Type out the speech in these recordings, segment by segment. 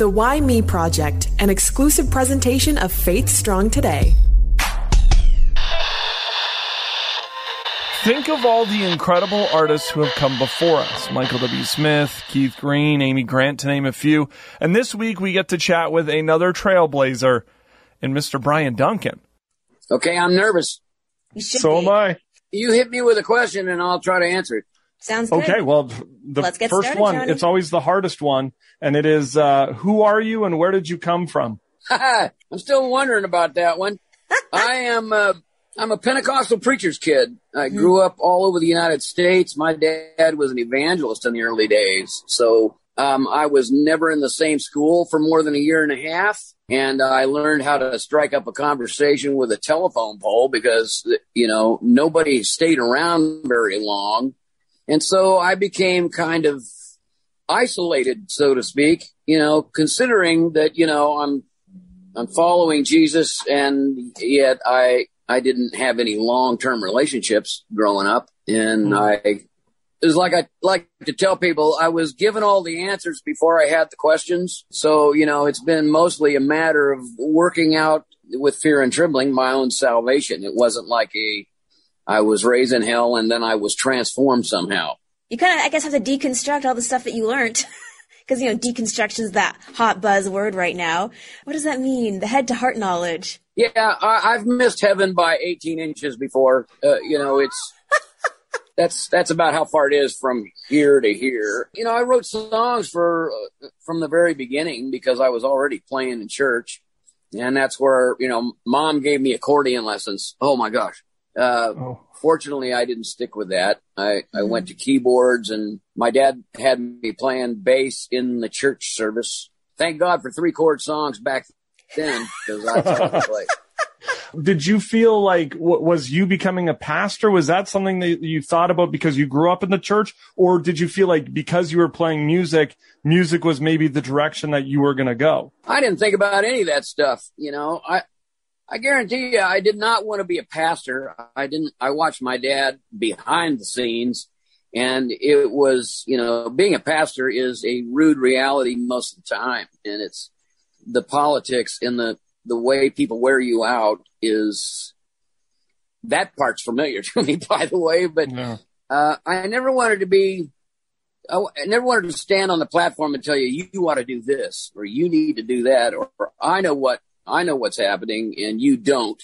The Why Me Project, an exclusive presentation of Faith Strong Today. Think of all the incredible artists who have come before us Michael W. Smith, Keith Green, Amy Grant, to name a few. And this week we get to chat with another trailblazer in Mr. Bryan Duncan. Okay, I'm nervous. So am I. You hit me with a question and I'll try to answer it. Sounds good. Okay, well, the Let's get first started, one, Johnny. it's always the hardest one, and it is uh, who are you and where did you come from? I'm still wondering about that one. I am uh, I'm a Pentecostal preacher's kid. I grew up all over the United States. My dad was an evangelist in the early days, so um, I was never in the same school for more than a year and a half. And I learned how to strike up a conversation with a telephone pole because you know nobody stayed around very long, and so I became kind of isolated, so to speak. You know, considering that you know I'm I'm following Jesus, and yet I I didn't have any long term relationships growing up, and hmm. I it was like I like to tell people I was given all the answers before I had the questions. So you know, it's been mostly a matter of working out with fear and trembling my own salvation. It wasn't like a I was raised in hell and then I was transformed somehow. You kind of, I guess, have to deconstruct all the stuff that you learned. Because, you know, deconstruction is that hot buzzword right now. What does that mean? The head to heart knowledge. Yeah, I, I've missed heaven by 18 inches before. Uh, you know, it's that's that's about how far it is from here to here. You know, I wrote songs for uh, from the very beginning because I was already playing in church, and that's where you know, mom gave me accordion lessons. Oh my gosh. Uh, Oh. Fortunately, I didn't stick with that. I, I went to keyboards and my dad had me playing bass in the church service. Thank God for three chord songs back then because I thought to play. Did you feel like w- was you becoming a pastor? Was that something that you thought about because you grew up in the church, or did you feel like because you were playing music, music was maybe the direction that you were going to go? I didn't think about any of that stuff. You know, I, I guarantee you, I did not want to be a pastor. I didn't, I watched my dad behind the scenes and it was, you know, being a pastor is a rude reality most of the time. And it's the politics and the, the way people wear you out is that part's familiar to me, by the way, but Yeah. uh, I never wanted to be. I never wanted to stand on the platform and tell you you ought to do this or you need to do that or I know what I know what's happening and you don't.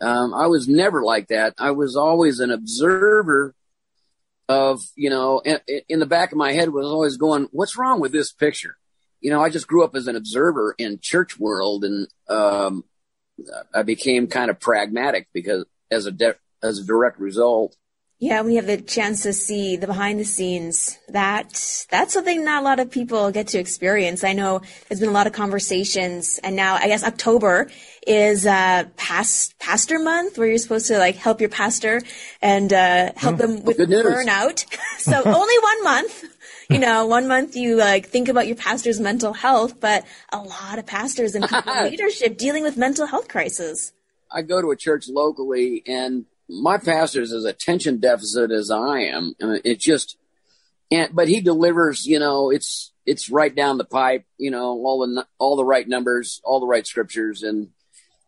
Um, I was never like that. I was always an observer of you know. In, in the back of my head was always going, "What's wrong with this picture?" You know, I just grew up as an observer in church world, and um, I became kind of pragmatic because as a de- as a direct result. Yeah, when you have the chance to see the behind the scenes, that that's something not a lot of people get to experience. I know there's been a lot of conversations, and now I guess October is uh, past pastor month, where you're supposed to like help your pastor and uh, help them with Good news. burnout. so only one month. You know, one month you like think about your pastor's mental health, but a lot of pastors and people in leadership dealing with mental health crisis. I go to a church locally and my pastor's as attention deficit as I am. Mean, It just, and, but he delivers, you know, it's, it's right down the pipe, you know, all the, all the right numbers, all the right scriptures. And,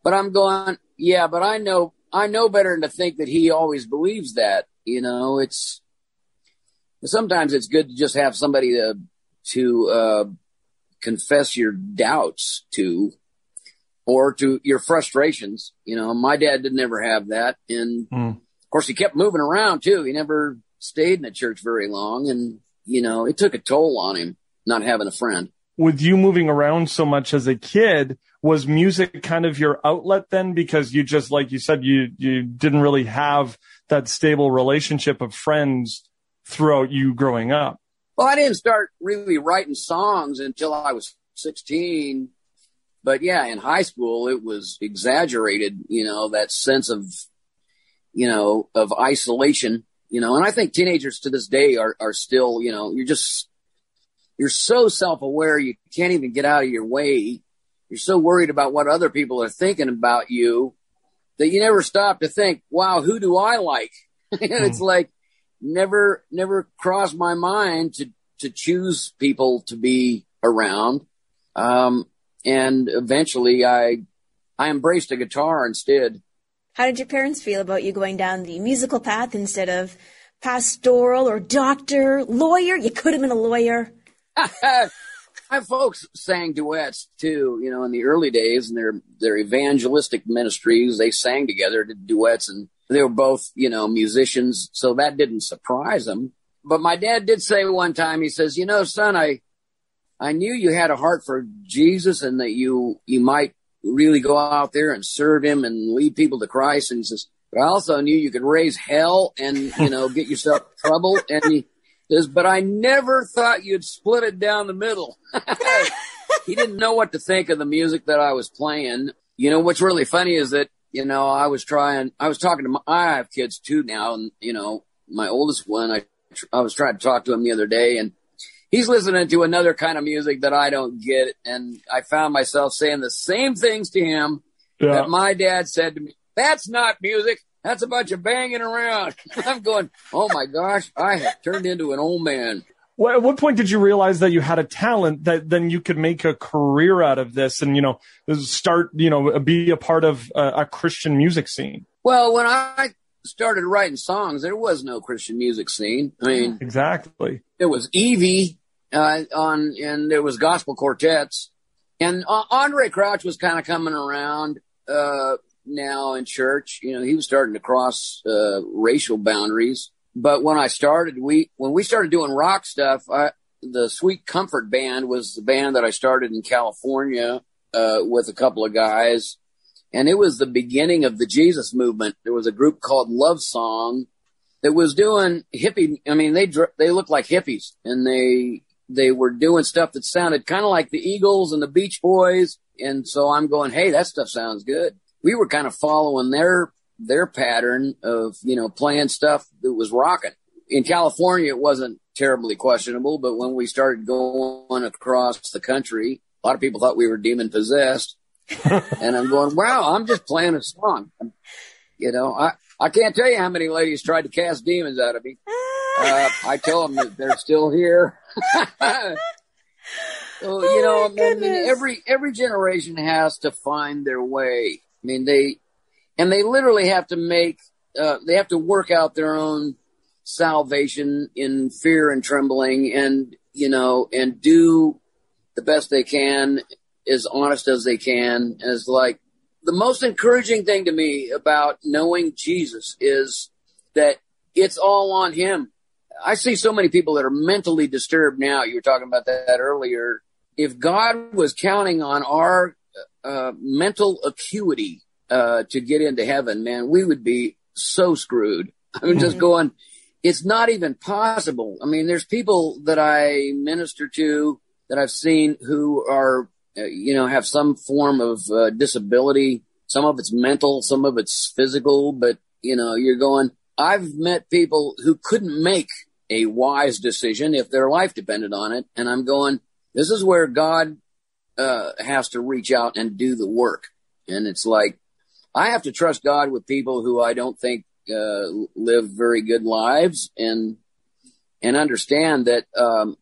but I'm going, yeah, but I know, I know better than to think that he always believes that, you know, it's, sometimes it's good to just have somebody to, to, uh, confess your doubts to, or to your frustrations. You know, my dad didn't ever have that. And Hmm. of course, he kept moving around too. He never stayed in the church very long. And, you know, it took a toll on him not having a friend. With you moving around so much as a kid, was music kind of your outlet then? Because you just, like you said, you, you didn't really have that stable relationship of friends throughout you growing up. Well, I didn't start really writing songs until I was 16. But yeah, in high school, it was exaggerated, you know, that sense of, you know, of isolation, you know, and I think teenagers to this day are, are still, you know, you're just, you're so self-aware, you can't even get out of your way. You're so worried about what other people are thinking about you that you never stop to think, wow, who do I like? and it's like never, never crossed my mind to, to choose people to be around. Um, and eventually I, I embraced a guitar instead. How did your parents feel about you going down the musical path instead of pastoral or doctor, lawyer? You could have been a lawyer. My folks sang duets too, you know, in the early days and their, their evangelistic ministries. They sang together, did duets and they were both, you know, musicians. So that didn't surprise them. But my dad did say one time, he says, you know, son, I, I knew you had a heart for Jesus and that you, you might really go out there and serve him and lead people to Christ. And he says, but I also knew you could raise hell and, you know, get yourself trouble. And he says, but I never thought you'd split it down the middle. he didn't know what to think of the music that I was playing. You know, what's really funny is that, you know, I was trying, I was talking to my, I have kids too now. And, you know, my oldest one, I, I was trying to talk to him the other day and he's listening to another kind of music that I don't get. And I found myself saying the same things to him yeah. that my dad said to me. That's not music. That's a bunch of banging around. I'm going, oh my gosh, I have turned into an old man. Well, at what point did you realize that you had a talent that then you could make a career out of this and, you know, start, you know, be a part of a, a Christian music scene? Well, when I started writing songs, there was no Christian music scene. I mean, exactly. It was Evie uh, on, and there was gospel quartets, and uh, Andraé Crouch was kind of coming around uh, now in church. You know, he was starting to cross uh, racial boundaries. But when I started, we when we started doing rock stuff, I, the Sweet Comfort Band was the band that I started in California uh, with a couple of guys, and it was the beginning of the Jesus movement. There was a group called Love Song that was doing hippie. I mean, they they looked like hippies, and they they were doing stuff that sounded kind of like the Eagles and the Beach Boys. And so I'm going, hey, that stuff sounds good. We were kind of following their their pattern of you know playing stuff that was rocking. In California, it wasn't terribly questionable, but when we started going across the country, a lot of people thought we were demon possessed. and I'm going, wow, I'm just playing a song. You know, I, I can't tell you how many ladies tried to cast demons out of me. Uh, I tell them that they're still here. so, oh you know, I mean, every every generation has to find their way. I mean, they and they literally have to make uh, they have to work out their own salvation in fear and trembling, and you know, and do the best they can, as honest as they can. As like the most encouraging thing to me about knowing Jesus is that it's all on Him. I see so many people that are mentally disturbed now. You were talking about that earlier. If God was counting on our uh, mental acuity uh, to get into heaven, man, we would be so screwed. I'm just mm-hmm. going. It's not even possible. I mean, there's people that I minister to that I've seen who are, uh, you know, have some form of uh, disability. Some of it's mental, some of it's physical, but you know, you're going, I've met people who couldn't make a wise decision if their life depended on it. And I'm going, this is where God uh, has to reach out and do the work. And it's like, I have to trust God with people who I don't think uh, live very good lives and and understand that um,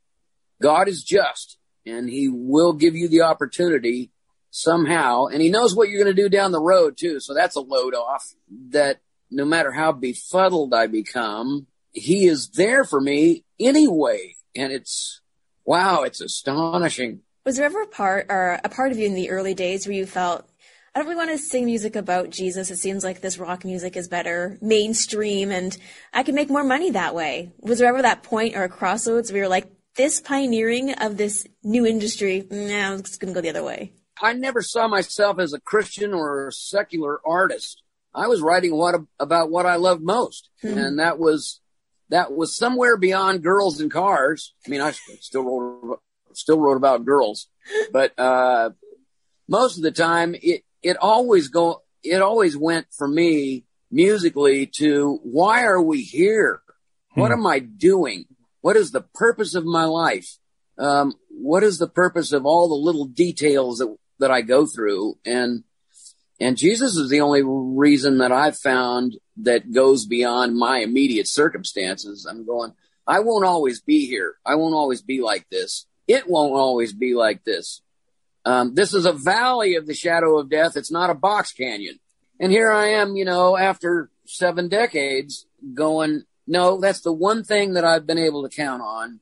God is just and He will give you the opportunity somehow, and He knows what you're going to do down the road too. So that's a load off. That no matter how befuddled I become, he is there for me anyway. And it's, wow, it's astonishing. Was there ever a part or a part of you in the early days where you felt, I don't really want to sing music about Jesus. It seems like this rock music is better mainstream and I can make more money that way. Was there ever that point or a crossroads where you're like, this pioneering of this new industry, nah, I'm just going to go the other way? I never saw myself as a Christian or a secular artist. I was writing what about what I loved most, hmm. and that was that was somewhere beyond girls and cars. I mean, I still wrote still wrote about girls, but uh, most of the time it it always go it always went for me musically to why are we here? Hmm. What am I doing? What is the purpose of my life? Um, what is the purpose of all the little details that that I go through? And and Jesus is the only reason that I've found that goes beyond my immediate circumstances. I'm going, I won't always be here. I won't always be like this. It won't always be like this. Um, this is a valley of the shadow of death. It's not a box canyon. And here I am, you know, after seven decades going, no, that's the one thing that I've been able to count on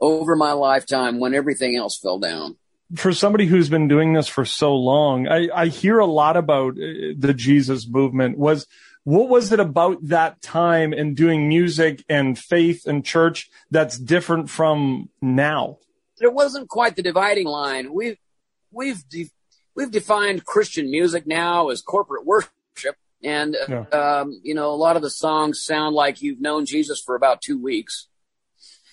over my lifetime when everything else fell down. For somebody who's been doing this for so long, I, I hear a lot about uh, the Jesus movement. Was what was it about that time and doing music and faith and church that's different from now? There wasn't quite the dividing line. We've we've de- we've defined Christian music now as corporate worship, and yeah. um, you know a lot of the songs sound like you've known Jesus for about two weeks.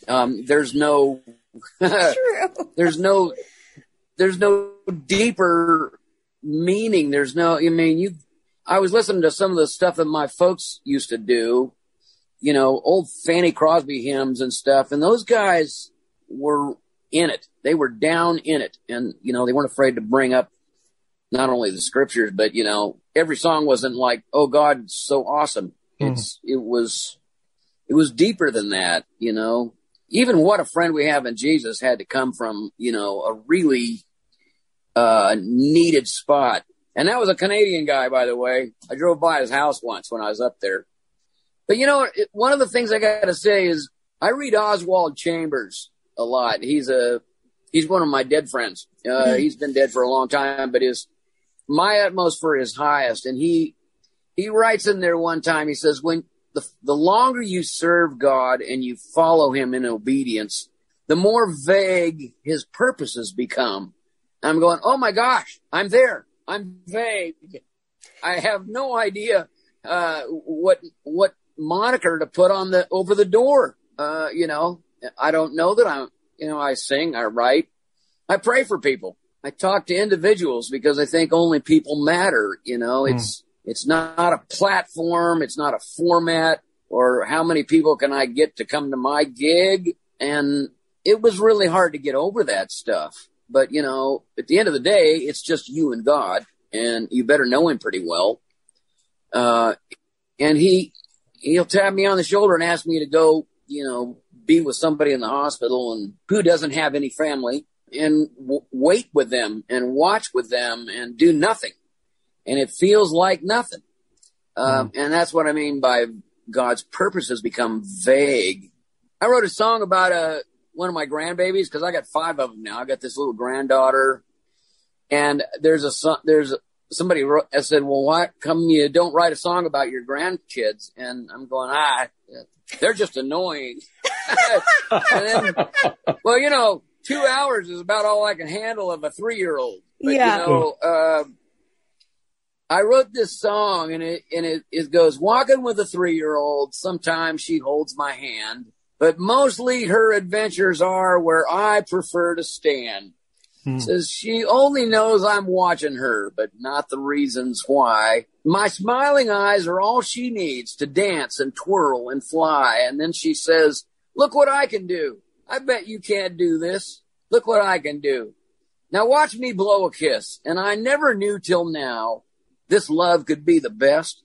Um, there's no there's no there's no deeper meaning. There's no I mean you I was listening to some of the stuff that my folks used to do, you know, old Fanny Crosby hymns and stuff. And those guys were in it. They were down in it. And, you know, they weren't afraid to bring up not only the scriptures, but, you know, every song wasn't like, oh, God, so awesome. Mm. It's, it was, it was deeper than that, you know. Even what a friend we have in Jesus had to come from, you know, a really, uh, needed spot and that was a Canadian guy, by the way. I drove by his house once when I was up there. But you know, one of the things I got to say is I read Oswald Chambers a lot. He's a, he's one of my dead friends. Uh, mm-hmm. he's been dead for a long time, but is my utmost for his highest. And he, he writes in there one time, he says, when the, the longer you serve God and you follow him in obedience, the more vague his purposes become. I'm going, oh my gosh, I'm there. I'm vague. I have no idea uh, what what moniker to put on the over the door. Uh, you know, I don't know that I'm. You know, I sing, I write, I pray for people. I talk to individuals because I think only people matter. You know, mm. it's it's not a platform, it's not a format, or how many people can I get to come to my gig? And it was really hard to get over that stuff. But, you know, at the end of the day, it's just you and God, and you better know him pretty well. Uh, and he, he'll tap me on the shoulder and ask me to go, you know, be with somebody in the hospital and who doesn't have any family and w- wait with them and watch with them and do nothing. And it feels like nothing. Um, mm. and that's what I mean by God's purposes become vague. I wrote a song about a, one of my grandbabies because I got five of them now. I got this little granddaughter, and there's a son. There's a, somebody wrote, I said, "Well, why come you don't write a song about your grandkids?" And I'm going, "Ah, they're just annoying." then, well, you know, two hours is about all I can handle of a three year old. Yeah. You know, uh, I wrote this song and it and it, it goes walking with a three year old. Sometimes she holds my hand but mostly her adventures are where I prefer to stand. Hmm. Says she only knows I'm watching her, but not the reasons why. My smiling eyes are all she needs to dance and twirl and fly. And then she says, look what I can do. I bet you can't do this. Look what I can do. Now watch me blow a kiss. And I never knew till now this love could be the best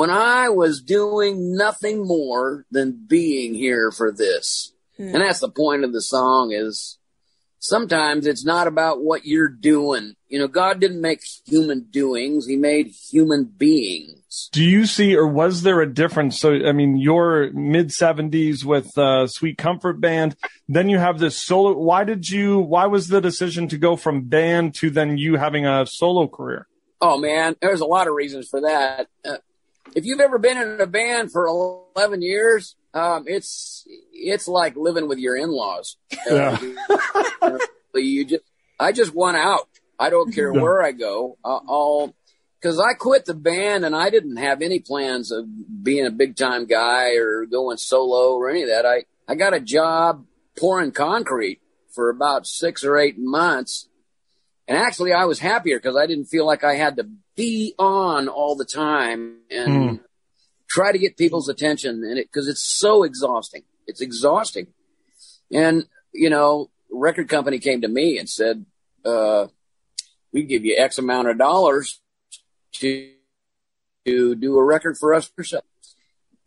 when I was doing nothing more than being here for this. Hmm. And that's the point of the song is sometimes it's not about what you're doing. You know, God didn't make human doings. He made human beings. Do you see, or was there a difference? So, I mean, your mid seventies with uh, Sweet Comfort Band, then you have this solo. Why did you, why was the decision to go from band to then you having a solo career? Oh man, there's a lot of reasons for that. Uh, if you've ever been in a band for 11 years, um, it's, it's like living with your in-laws. Uh, yeah. you just, I just want out. I don't care yeah. where I go. I'll, cause I quit the band and I didn't have any plans of being a big time guy or going solo or any of that. I, I got a job pouring concrete for about six or eight months. And actually I was happier because I didn't feel like I had to be on all the time and mm. try to get people's attention and it, cause it's so exhausting. It's exhausting. And, you know, record company came to me and said, uh, we give you X amount of dollars to, to do a record for us yourself.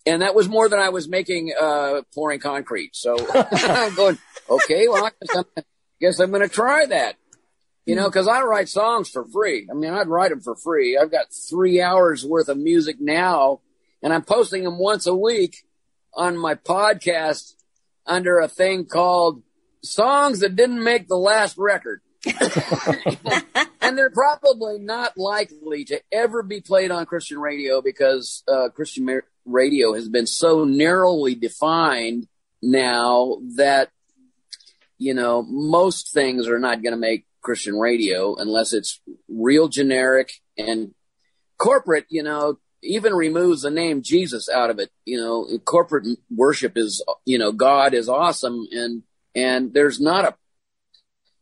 And that was more than I was making, uh, pouring concrete. So I'm going, okay, well, I guess I'm, guess I'm going to try that. You know, cause I write songs for free. I mean, I'd write them for free. I've got three hours worth of music now and I'm posting them once a week on my podcast under a thing called songs that didn't make the last record. and they're probably not likely to ever be played on Christian radio because uh, Christian radio has been so narrowly defined now that you know most things are not going to make Christian radio unless it's real generic and corporate. You know, even removes the name Jesus out of it. You know, corporate worship is you know God is awesome and and there's not a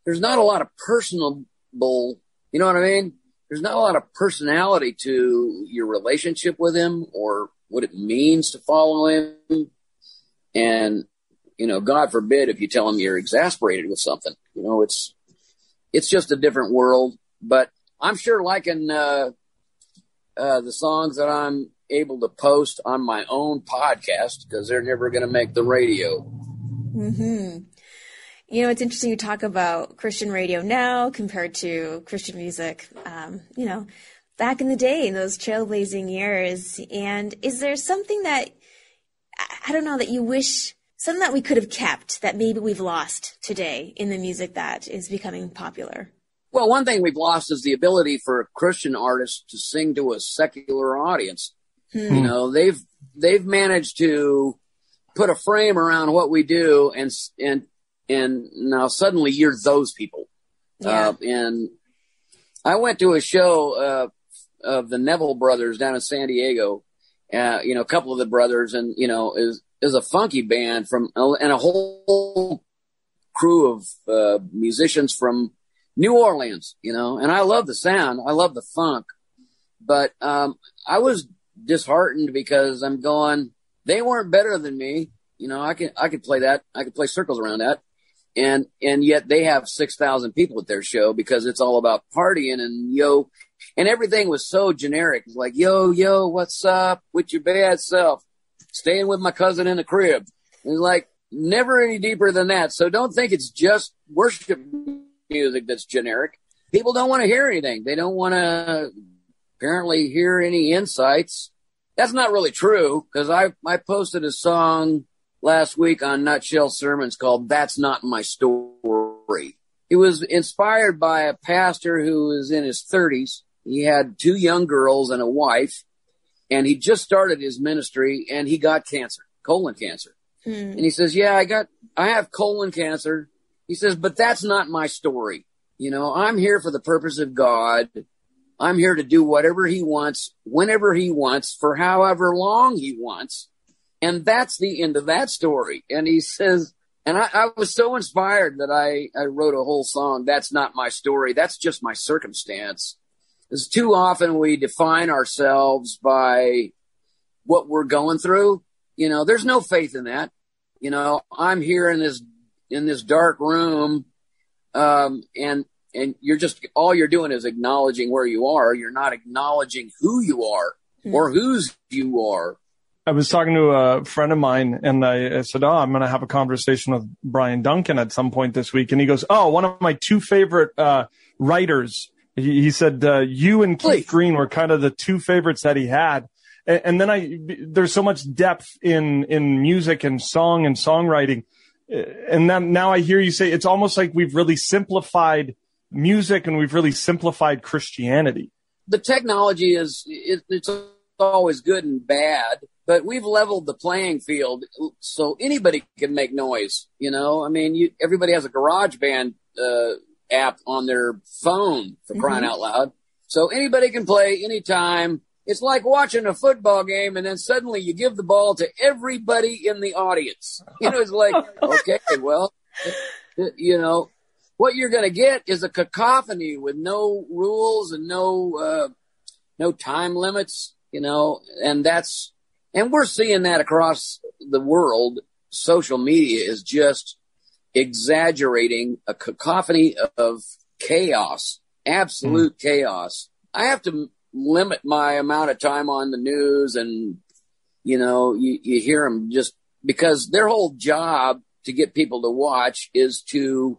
there's not a lot of personable, you know what I mean? There's not a lot of personality to your relationship with him or what it means to follow him. And, you know, God forbid if you tell him you're exasperated with something, you know, it's, it's just a different world, but I'm sure liking, uh, uh, the songs that I'm able to post on my own podcast because they're never going to make the radio. Hmm. You know, it's interesting you talk about Christian radio now compared to Christian music, um, you know, back in the day in those trailblazing years. And is there something that, I don't know, that you wish, something that we could have kept that maybe we've lost today in the music that is becoming popular? Well, one thing we've lost is the ability for a Christian artist to sing to a secular audience. Hmm. You know, they've, they've managed to put a frame around what we do and, and and now suddenly you're those people. Yeah. Uh, and I went to a show uh, of the Neville brothers down in San Diego. Uh, you know, a couple of the brothers, and you know, is is a funky band from and a whole crew of uh, musicians from New Orleans. You know, and I love the sound, I love the funk, but um, I was disheartened because I'm going. They weren't better than me. You know, I can I could play that. I could play circles around that and and yet they have six thousand people at their show because it's all about partying and yo, and everything was so generic. It's like yo yo, what's up with your bad self? Staying with my cousin in the crib. It's like never any deeper than that. So don't think it's just worship music that's generic. People don't want to hear anything. They don't want to apparently hear any insights. That's not really true because I I posted a song last week on Nutshell Sermons called That's Not My Story. It was inspired by a pastor who was in his 30s. He had two young girls and a wife, and he just started his ministry and he got cancer, colon cancer. Hmm. And he says, Yeah, I got, I have colon cancer. He says, But that's not my story. You know, I'm here for the purpose of God. I'm here to do whatever he wants, whenever he wants, for however long he wants. And that's the end of that story. And he says, and I, I, was so inspired that I, I wrote a whole song. That's not my story. That's just my circumstance. Because too often we define ourselves by what we're going through. You know, there's no faith in that. You know, I'm here in this, in this dark room. Um, and, and you're just, all you're doing is acknowledging where you are. You're not acknowledging who you are mm. or whose you are. I was talking to a friend of mine and I, I said, Oh, I'm going to have a conversation with Bryan Duncan at some point this week. And he goes, Oh, one of my two favorite, uh, writers. He, he said, uh, you and Keith. Green were kind of the two favorites that he had. And, and then I, there's so much depth in, in music and song and songwriting. And then now I hear you say it's almost like we've really simplified music and we've really simplified Christianity. The technology is, it, it's always good and bad but we've leveled the playing field so anybody can make noise. You know, I mean, you, everybody has a GarageBand uh, app on their phone for crying mm-hmm. out loud. So anybody can play anytime. It's like watching a football game and then suddenly you give the ball to everybody in the audience. You know, it's like, okay, well, you know, what you're going to get is a cacophony with no rules and no, uh, no time limits, you know, and that's, and we're seeing that across the world. Social media is just exaggerating a cacophony of chaos, absolute mm. chaos. I have to limit my amount of time on the news and, you know, you, you hear them just because their whole job to get people to watch is to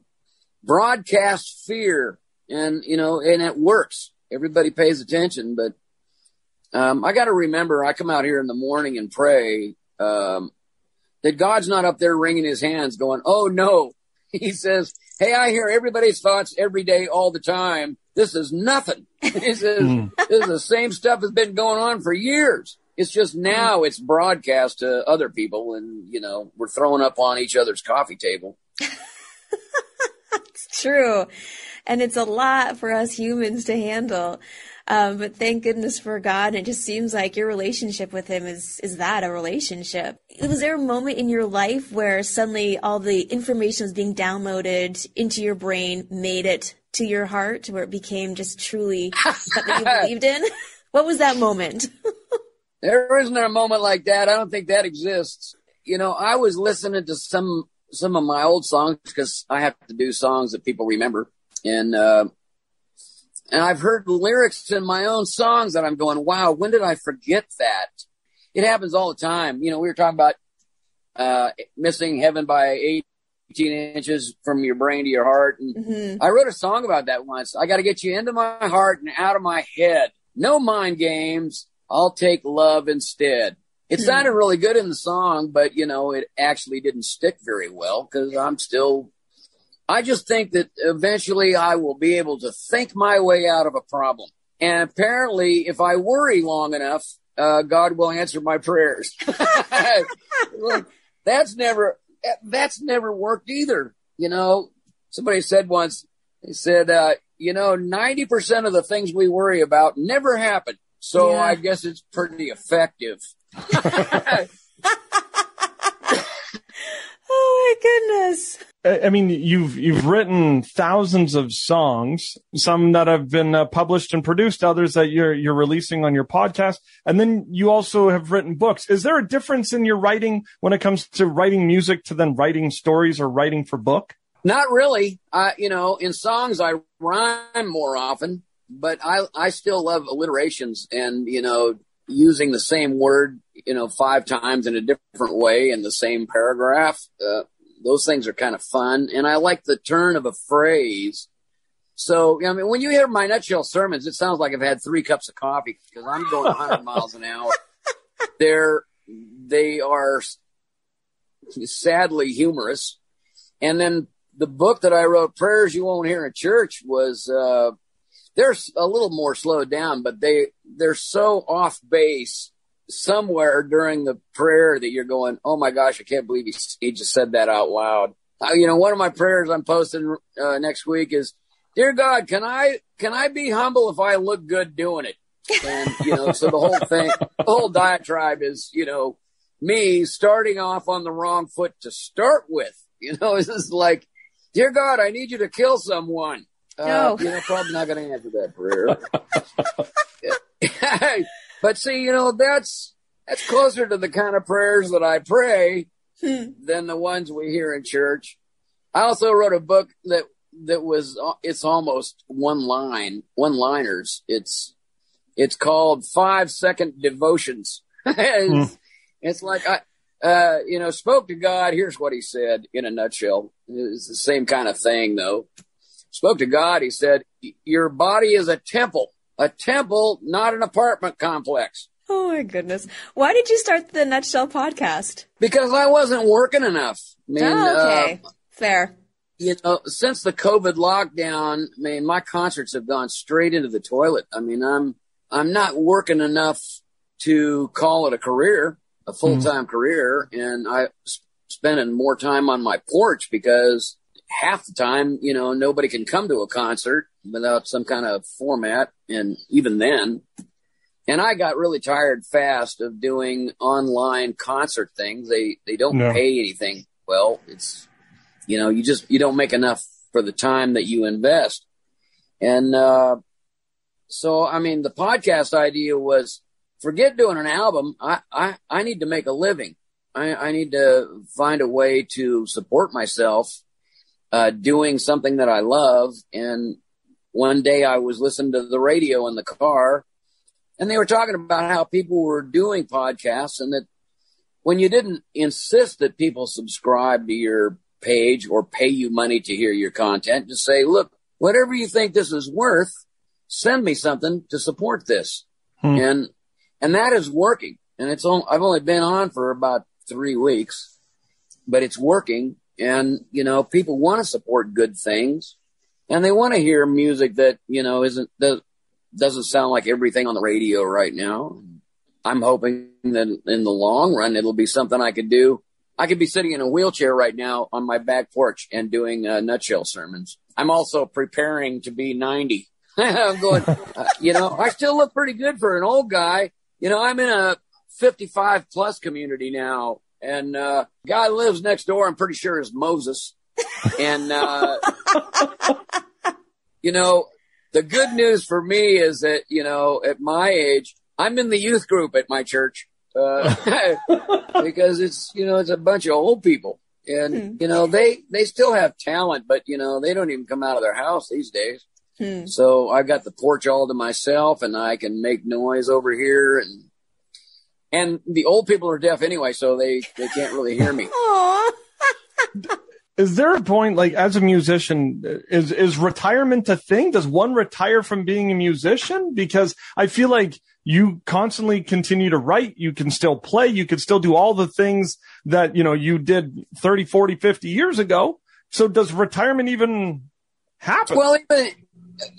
broadcast fear and you know, and it works. Everybody pays attention, but um, I got to remember, I come out here in the morning and pray um, that God's not up there wringing his hands, going, "Oh no." He says, "Hey, I hear everybody's thoughts every day, all the time. This is nothing." He says, hmm. "This is the same stuff that's been going on for years." It's just hmm. now it's broadcast to other people, and you know we're throwing up on each other's coffee table. it's true, and it's a lot for us humans to handle. Um, but thank goodness for God. It just seems like your relationship with Him is is that a relationship? Was there a moment in your life where suddenly all the information was being downloaded into your brain, made it to your heart, where it became just truly something you believed in? What was that moment? There isn't a moment like that. I don't think that exists. You know, I was listening to some some of my old songs because I have to do songs that people remember, and uh, and I've heard lyrics in my own songs that I'm going, wow, when did I forget that? It happens all the time. You know, we were talking about uh, missing heaven by 18 inches from your brain to your heart, and Mhm. I wrote a song about that once. I got to get you into my heart and out of my head. No mind games. I'll take love instead. It Hmm. sounded really good in the song, but you know, it actually didn't stick very well because I'm still, I just think that eventually I will be able to think my way out of a problem. And apparently if I worry long enough, uh, God will answer my prayers. That's never, that's never worked either. You know, somebody said once, they said, uh, you know, 90% of the things we worry about never happen. So Yeah. I guess it's pretty effective. Oh my goodness. I mean, you've you've written thousands of songs, some that have been uh, published and produced, others that you're you're releasing on your podcast, and then you also have written books. Is there a difference in your writing when it comes to writing music to then writing stories or writing for book? Not really. I, you know, in songs I rhyme more often, but I, I still love alliterations and, you know, using the same word, you know, five times in a different way in the same paragraph. Uh, those things are kind of fun. And I like the turn of a phrase. So, I mean, when you hear my nutshell sermons, it sounds like I've had three cups of coffee because I'm going 100 miles an hour. They're, they are sadly humorous. And then the book that I wrote, Prayers You Won't Hear in Church, was uh, they're a little more slowed down, but they they're so off base somewhere during the prayer that you're going, oh my gosh, I can't believe he, he just said that out loud. Uh, you know, one of my prayers I'm posting uh, next week is, Dear God, can I can I be humble if I look good doing it? And you know, so the whole thing, the whole diatribe is, you know, me starting off on the wrong foot to start with. You know, it's just like, Dear God, I need you to kill someone. Uh, No. You know, probably not going to answer that prayer. but see, you know, that's, that's closer to the kind of prayers that I pray than the ones we hear in church. I also wrote a book that, that was, it's almost one line, one liners. It's, it's called five second devotions. it's, it's like I, uh, you know, spoke to God. Here's what he said in a nutshell. It's the same kind of thing though. Spoke to God. He said, your body is a temple, a temple, not an apartment complex. Oh my goodness. Why did you start the Nutshell podcast? Because I wasn't working enough. I mean, oh, okay. uh, Fair. you know, since the COVID lockdown, I mean, my concerts have gone straight into the toilet. I mean, I'm, I'm not working enough to call it a career, a full time career. And I spending more time on my porch because half the time, you know, nobody can come to a concert without some kind of format. And even then, and I got really tired fast of doing online concert things. They, they don't No. pay anything. Well, it's, you know, you just, you don't make enough for the time that you invest. And, uh, so, I mean, the podcast idea was forget doing an album. I, I, I need to make a living. I, I need to find a way to support myself, uh, doing something that I love. And one day I was listening to the radio in the car and they were talking about how people were doing podcasts and that when you didn't insist that people subscribe to your page or pay you money to hear your content, just say, look, whatever you think this is worth, send me something to support this. Hmm. And, and that is working. And it's on, I've only been on for about three weeks, but it's working. And, you know, people want to support good things and they want to hear music that, you know, isn't, that doesn't sound like everything on the radio right now. I'm hoping that in the long run, it'll be something I could do. I could be sitting in a wheelchair right now on my back porch and doing uh, nutshell sermons. I'm also preparing to be 90. I'm going, uh, you know, I still look pretty good for an old guy. You know, I'm in a 55 plus community now and, uh, guy lives next door. I'm pretty sure is Moses. And, uh, you know, the good news for me is that, you know, at my age, I'm in the youth group at my church, uh, because it's, you know, it's a bunch of old people and, Hmm. you know, they, they still have talent, but, you know, they don't even come out of their house these days. Hmm. So I've got the porch all to myself and I can make noise over here and, and the old people are deaf anyway, so they, they can't really hear me. Is there a point, like as a musician, is is retirement a thing? Does one retire from being a musician? Because I feel like you constantly continue to write, you can still play, you can still do all the things that, you know, you did 30, 40, 50 years ago. So does retirement even happen? Well, even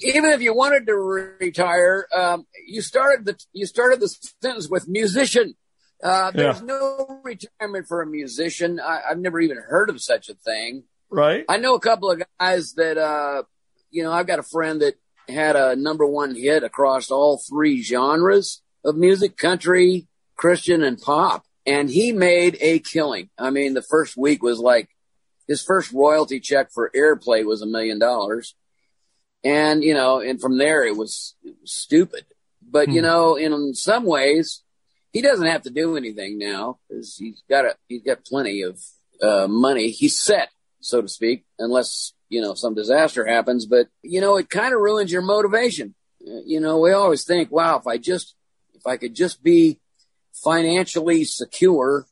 even if you wanted to retire, um, you started the you started the sentence with musician. Uh, there's Yeah. no retirement for a musician. I, I've never even heard of such a thing. right? I know a couple of guys that, uh, you know, I've got a friend that had a number one hit across all three genres of music, country, Christian, and pop. And he made a killing. I mean, the first week was like, his first royalty check for airplay was a million dollars. And, you know, and from there it was, it was stupid. But, you Hmm. know, in some ways, he doesn't have to do anything now because he's got a, he's got plenty of, uh, money. He's set, so to speak, unless, you know, some disaster happens. But, you know, it kind of ruins your motivation. Uh, You know, we always think, wow, if I just, if I could just be financially secure.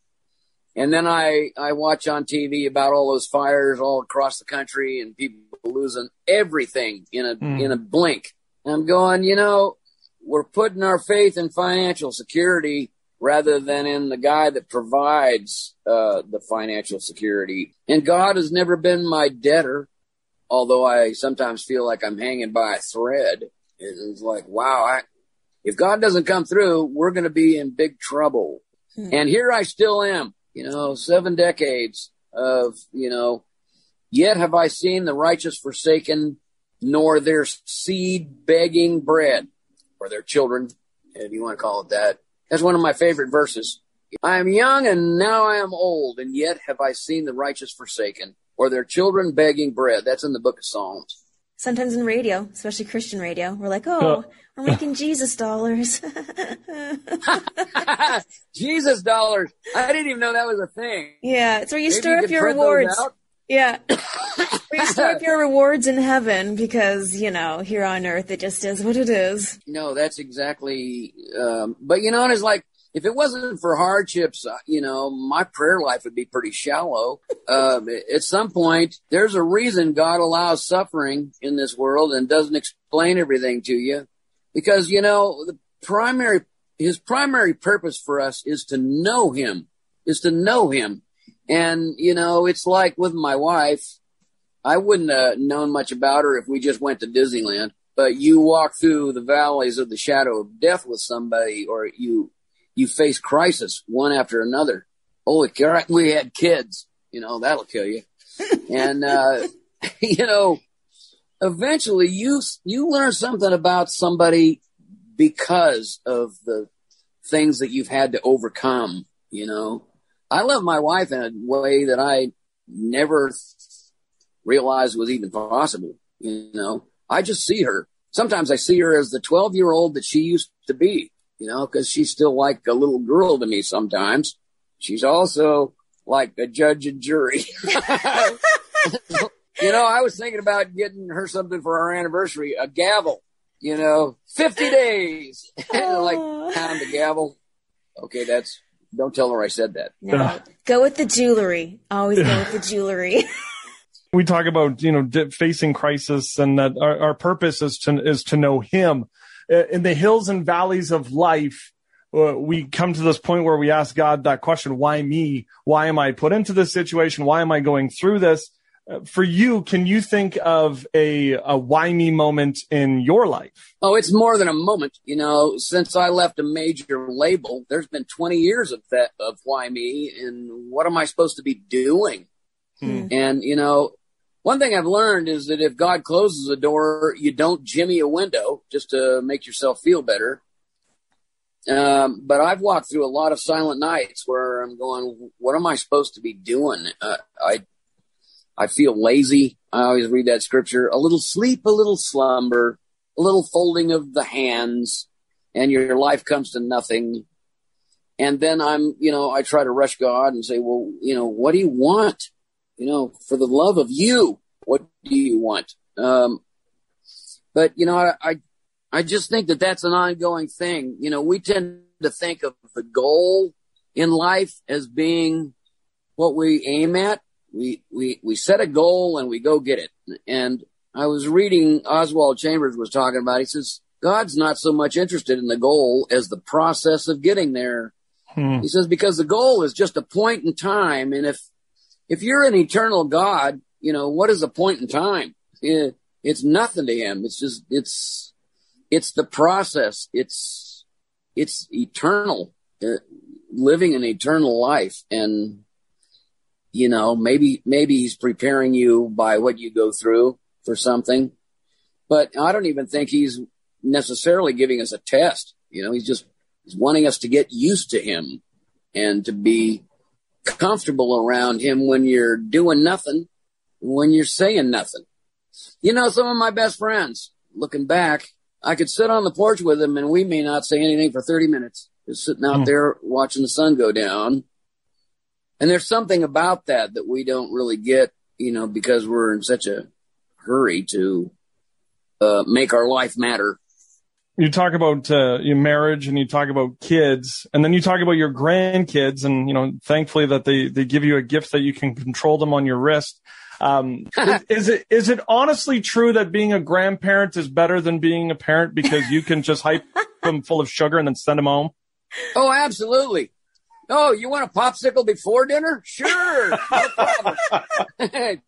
And then I, I watch on TV about all those fires all across the country and people losing everything in a, Hmm. in a blink. And I'm going, you know, we're putting our faith in financial security rather than in the guy that provides uh, the financial security. And God has never been my debtor, although I sometimes feel like I'm hanging by a thread. It's like, wow, I, if God doesn't come through, we're going to be in big trouble. Hmm. And here I still am, you know, seven decades of, you know, yet have I seen the righteous forsaken, nor their seed begging bread, or their children, if you want to call it that. That's one of my favorite verses. I am young and now I am old, and yet have I seen the righteous forsaken, or their children begging bread. That's in the book of Psalms. Sometimes in radio, especially Christian radio, we're like, oh, we're making Jesus dollars. Jesus dollars. I didn't even know that was a thing. yeah, it's where you Maybe store up your rewards. Yeah. you store up your rewards in heaven because, you know, here on earth it just is what it is. No, that's exactly. Um, but you know, and it's like if it wasn't for hardships, uh, you know, my prayer life would be pretty shallow. Um, at some point, there's a reason God allows suffering in this world and doesn't explain everything to you, because you know the primary, His primary purpose for us is to know Him, is to know Him, and you know, it's like with my wife. I wouldn't have known much about her if we just went to Disneyland. But you walk through the valleys of the shadow of death with somebody or you you face crisis one after another. Holy crap we had kids. You know that'll kill you. And uh you know eventually you you learn something about somebody because of the things that you've had to overcome you know i love my wife in a way that i never realized was even possible you know I just see her. Sometimes I see her as the 12 year old that she used to be, you know, cause she's still like a little girl to me sometimes. She's also like a judge and jury. you know, I was thinking about getting her something for our anniversary, a gavel, you know, 50 days, like pound the gavel. Okay. That's, don't tell her I said that. No. go with the jewelry. Always go with the jewelry. we talk about you know facing crisis and that our, our purpose is to is to know him uh, in the hills and valleys of life uh, we come to this point where we ask god that question why me why am i put into this situation why am i going through this for you can you think of a, a why me moment in your life oh it's more than a moment you know since i left a major label there's been 20 years of that of why me and what am i supposed to be doing hmm. and you know one thing I've learned is that if God closes a door, you don't jimmy a window just to make yourself feel better. Um, but I've walked through a lot of silent nights where I'm going, what am I supposed to be doing? Uh, I, I feel lazy. I always read that scripture, a little sleep, a little slumber, a little folding of the hands and your life comes to nothing. And then I'm, you know, I try to rush God and say, well, you know, what do you want? you know, for the love of you, what do you want? Um, but you know, I, I, I just think that that's an ongoing thing. You know, we tend to think of the goal in life as being what we aim at. We, we, we set a goal and we go get it. And I was reading Oswald Chambers was talking about, he says, God's not so much interested in the goal as the process of getting there. Hmm. He says, because the goal is just a point in time. And if if you're an eternal God, you know, what is a point in time? It, It's nothing to him. It's just, it's, it's the process. It's, it's eternal, uh, living an eternal life. And, you know, maybe, maybe he's preparing you by what you go through for something, but I don't even think he's necessarily giving us a test. You know, he's just, he's wanting us to get used to him and to be comfortable around him when you're doing nothing, when you're saying nothing. You know, some of my best friends, looking back, I could sit on the porch with them and we may not say anything for 30 minutes, just sitting out mm. there watching the sun go down. And there's something about that that we don't really get, you know, because we're in such a hurry to uh, make our life matter. You talk about uh, your marriage and you talk about kids and then you talk about your grandkids and you know thankfully that they they give you a gift that you can control them on your wrist. Um, is, is, it is it honestly true that being a grandparent is better than being a parent because you can just hype them full of sugar and then send them home? Oh absolutely oh you want a popsicle before dinner sure no problem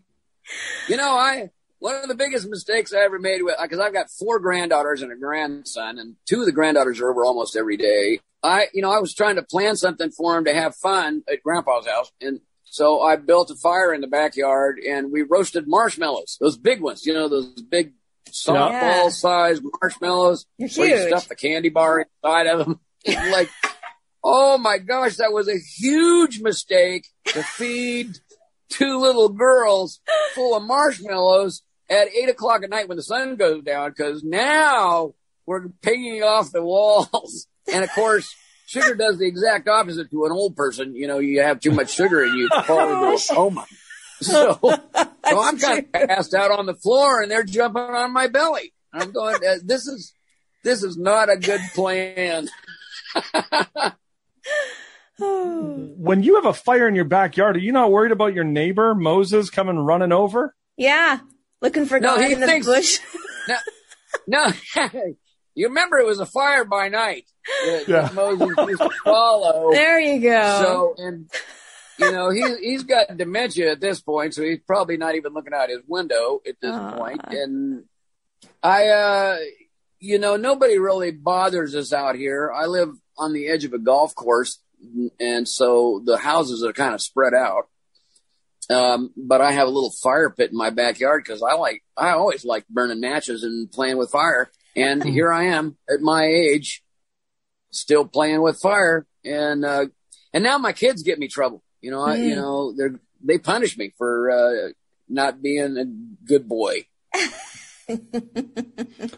you know i one of the biggest mistakes I ever made with, because I've got four granddaughters and a grandson, and two of the granddaughters are over almost every day. I, you know, I was trying to plan something for them to have fun at grandpa's house. And so I built a fire in the backyard and we roasted marshmallows, those big ones, you know, those big softball yeah. sized marshmallows. You're huge. You stuff the candy bar inside of them. like, oh my gosh, that was a huge mistake to feed two little girls full of marshmallows at eight o'clock at night when the sun goes down because now we're pinging off the walls. And of course, sugar does the exact opposite to an old person. You know, you have too much sugar and you fall into a coma. So, so I'm kind of passed out on the floor and they're jumping on my belly. I'm going, uh, this is, this is not a good plan. when you have a fire in your backyard, are you not worried about your neighbor Moses coming running over? Yeah, looking for God no, in the bush. no, no. you remember it was a fire by night that, yeah. that Moses used to follow. There you go. So, and you know, he he's got dementia at this point, so he's probably not even looking out his window at this uh. point. And I, uh, you know, nobody really bothers us out here. I live on the edge of a golf course, and so the houses are kind of spread out. Um, but I have a little fire pit in my backyard because I like, I always like burning matches and playing with fire. And hmm. here I am at my age, still playing with fire. And, uh, and now my kids get me trouble. You know, I, you hmm. know, they're, they punish me for, uh, not being a good boy.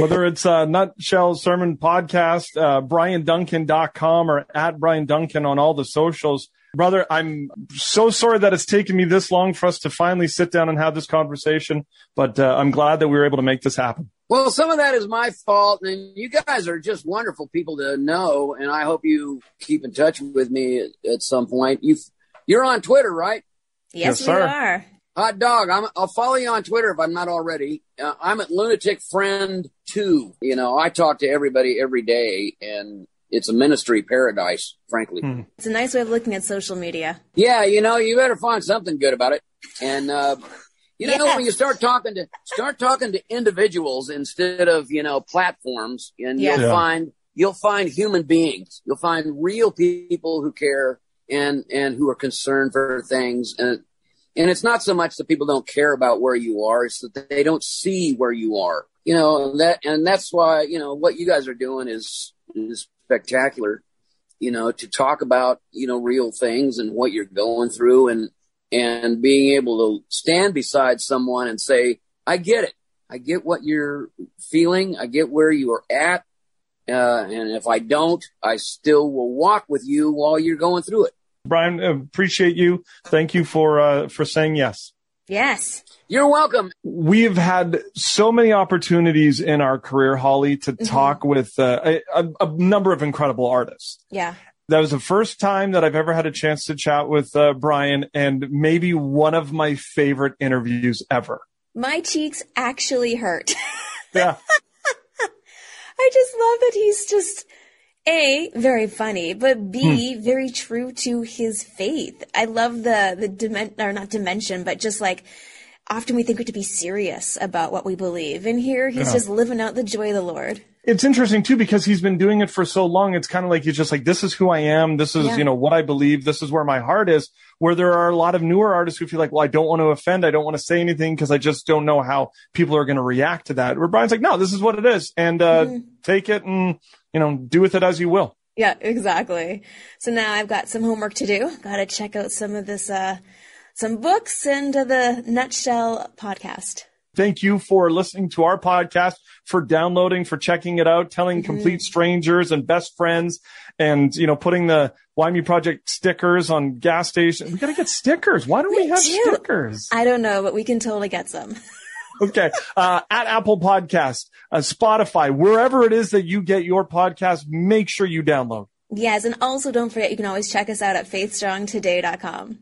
Whether it's uh, Nutshell Sermon Podcast, uh, BryanDuncan.com or at Bryan Duncan on all the socials, Brother, I'm so sorry that it's taken me this long for us to finally sit down and have this conversation, but uh, I'm glad that we were able to make this happen. Well, some of that is my fault, and you guys are just wonderful people to know, and I hope you keep in touch with me at, at some point. You, you're on Twitter, right? Yes, yes we are. Hot dog. I'm, I'll follow you on Twitter if I'm not already. Uh, I'm at Lunatic Friend Two. You know, I talk to everybody every day, and it's a ministry paradise, frankly. Hmm. It's a nice way of looking at social media. Yeah, you know, you better find something good about it. And uh, you know, Yes. when you start talking to start talking to individuals instead of you know platforms, and Yeah. you'll Yeah. find you'll find human beings. You'll find real people who care and and who are concerned for things. And and it's not so much that people don't care about where you are; it's that they don't see where you are. You know and that, and that's why you know what you guys are doing is is spectacular. You know, to talk about you know real things and what you're going through, and and being able to stand beside someone and say, "I get it. I get what you're feeling. I get where you are at." Uh, and if I don't, I still will walk with you while you're going through it. Bryan, appreciate you. Thank you for uh, for saying yes. Yes. You're welcome. We've had so many opportunities in our career, Holly, to talk with uh, a, a, a number of incredible artists. Yeah. That was the first time that I've ever had a chance to chat with uh, Bryan, and maybe one of my favorite interviews ever. My cheeks actually hurt. Yeah. I just love that he's just a very funny, but b hmm. very true to his faith. I love the the dimension, or not dimension, but just like often we think we have to be serious about what we believe, and here he's Yeah. just living out the joy of the Lord. It's interesting too because he's been doing it for so long. It's kind of like he's just like, this is who I am. This is, Yeah. you know, what I believe. This is where my heart is. Where there are a lot of newer artists who feel like, well, I don't want to offend. I don't want to say anything because I just don't know how people are going to react to that. Where Bryan's like, no, this is what it is. And, uh, Mhm. take it and, you know, do with it as you will. Yeah, exactly. So now I've got some homework to do. Got to check out some of this, uh, some books and uh, the Nutshell podcast. Thank you for listening to our podcast, for downloading, for checking it out, telling Mm-hmm. complete strangers and best friends, and you know, putting the Why Me Project stickers on gas stations. We gotta get stickers. Why don't we, We have do. stickers? I don't know, but we can totally get some. Okay, uh, at Apple Podcast, uh, Spotify, wherever it is that you get your podcast, make sure you download. Yes, and also don't forget you can always check us out at faithstrongtoday.com.